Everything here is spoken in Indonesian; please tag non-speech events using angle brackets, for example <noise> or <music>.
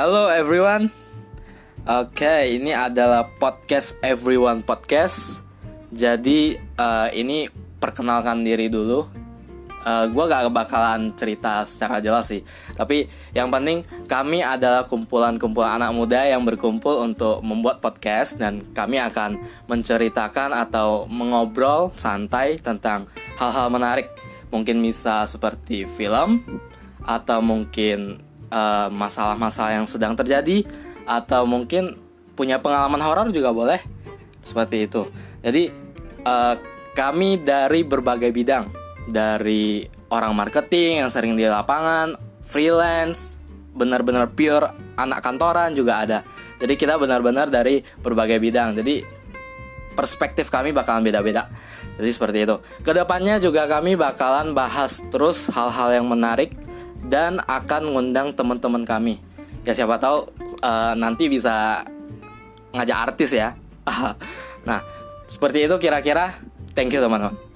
Halo everyone. Oke, ini adalah podcast Everyone Podcast. Jadi uh, ini perkenalkan diri dulu. Uh, gue gak bakalan cerita secara jelas sih. Tapi yang penting kami adalah kumpulan-kumpulan anak muda yang berkumpul untuk membuat podcast dan kami akan menceritakan atau mengobrol santai tentang hal-hal menarik. Mungkin bisa seperti film atau mungkin uh, masalah-masalah yang sedang terjadi atau mungkin punya pengalaman horor juga boleh seperti itu. Jadi uh, kami dari berbagai bidang, dari orang marketing yang sering di lapangan, freelance, benar-benar pure anak kantoran juga ada. Jadi kita benar-benar dari berbagai bidang. Jadi perspektif kami bakalan beda-beda. Jadi seperti itu. Ke depannya juga kami bakalan bahas terus hal-hal yang menarik dan akan ngundang teman-teman kami. Ya siapa tahu uh, nanti bisa ngajak artis ya. <laughs> nah, seperti itu kira-kira. Thank you teman-teman.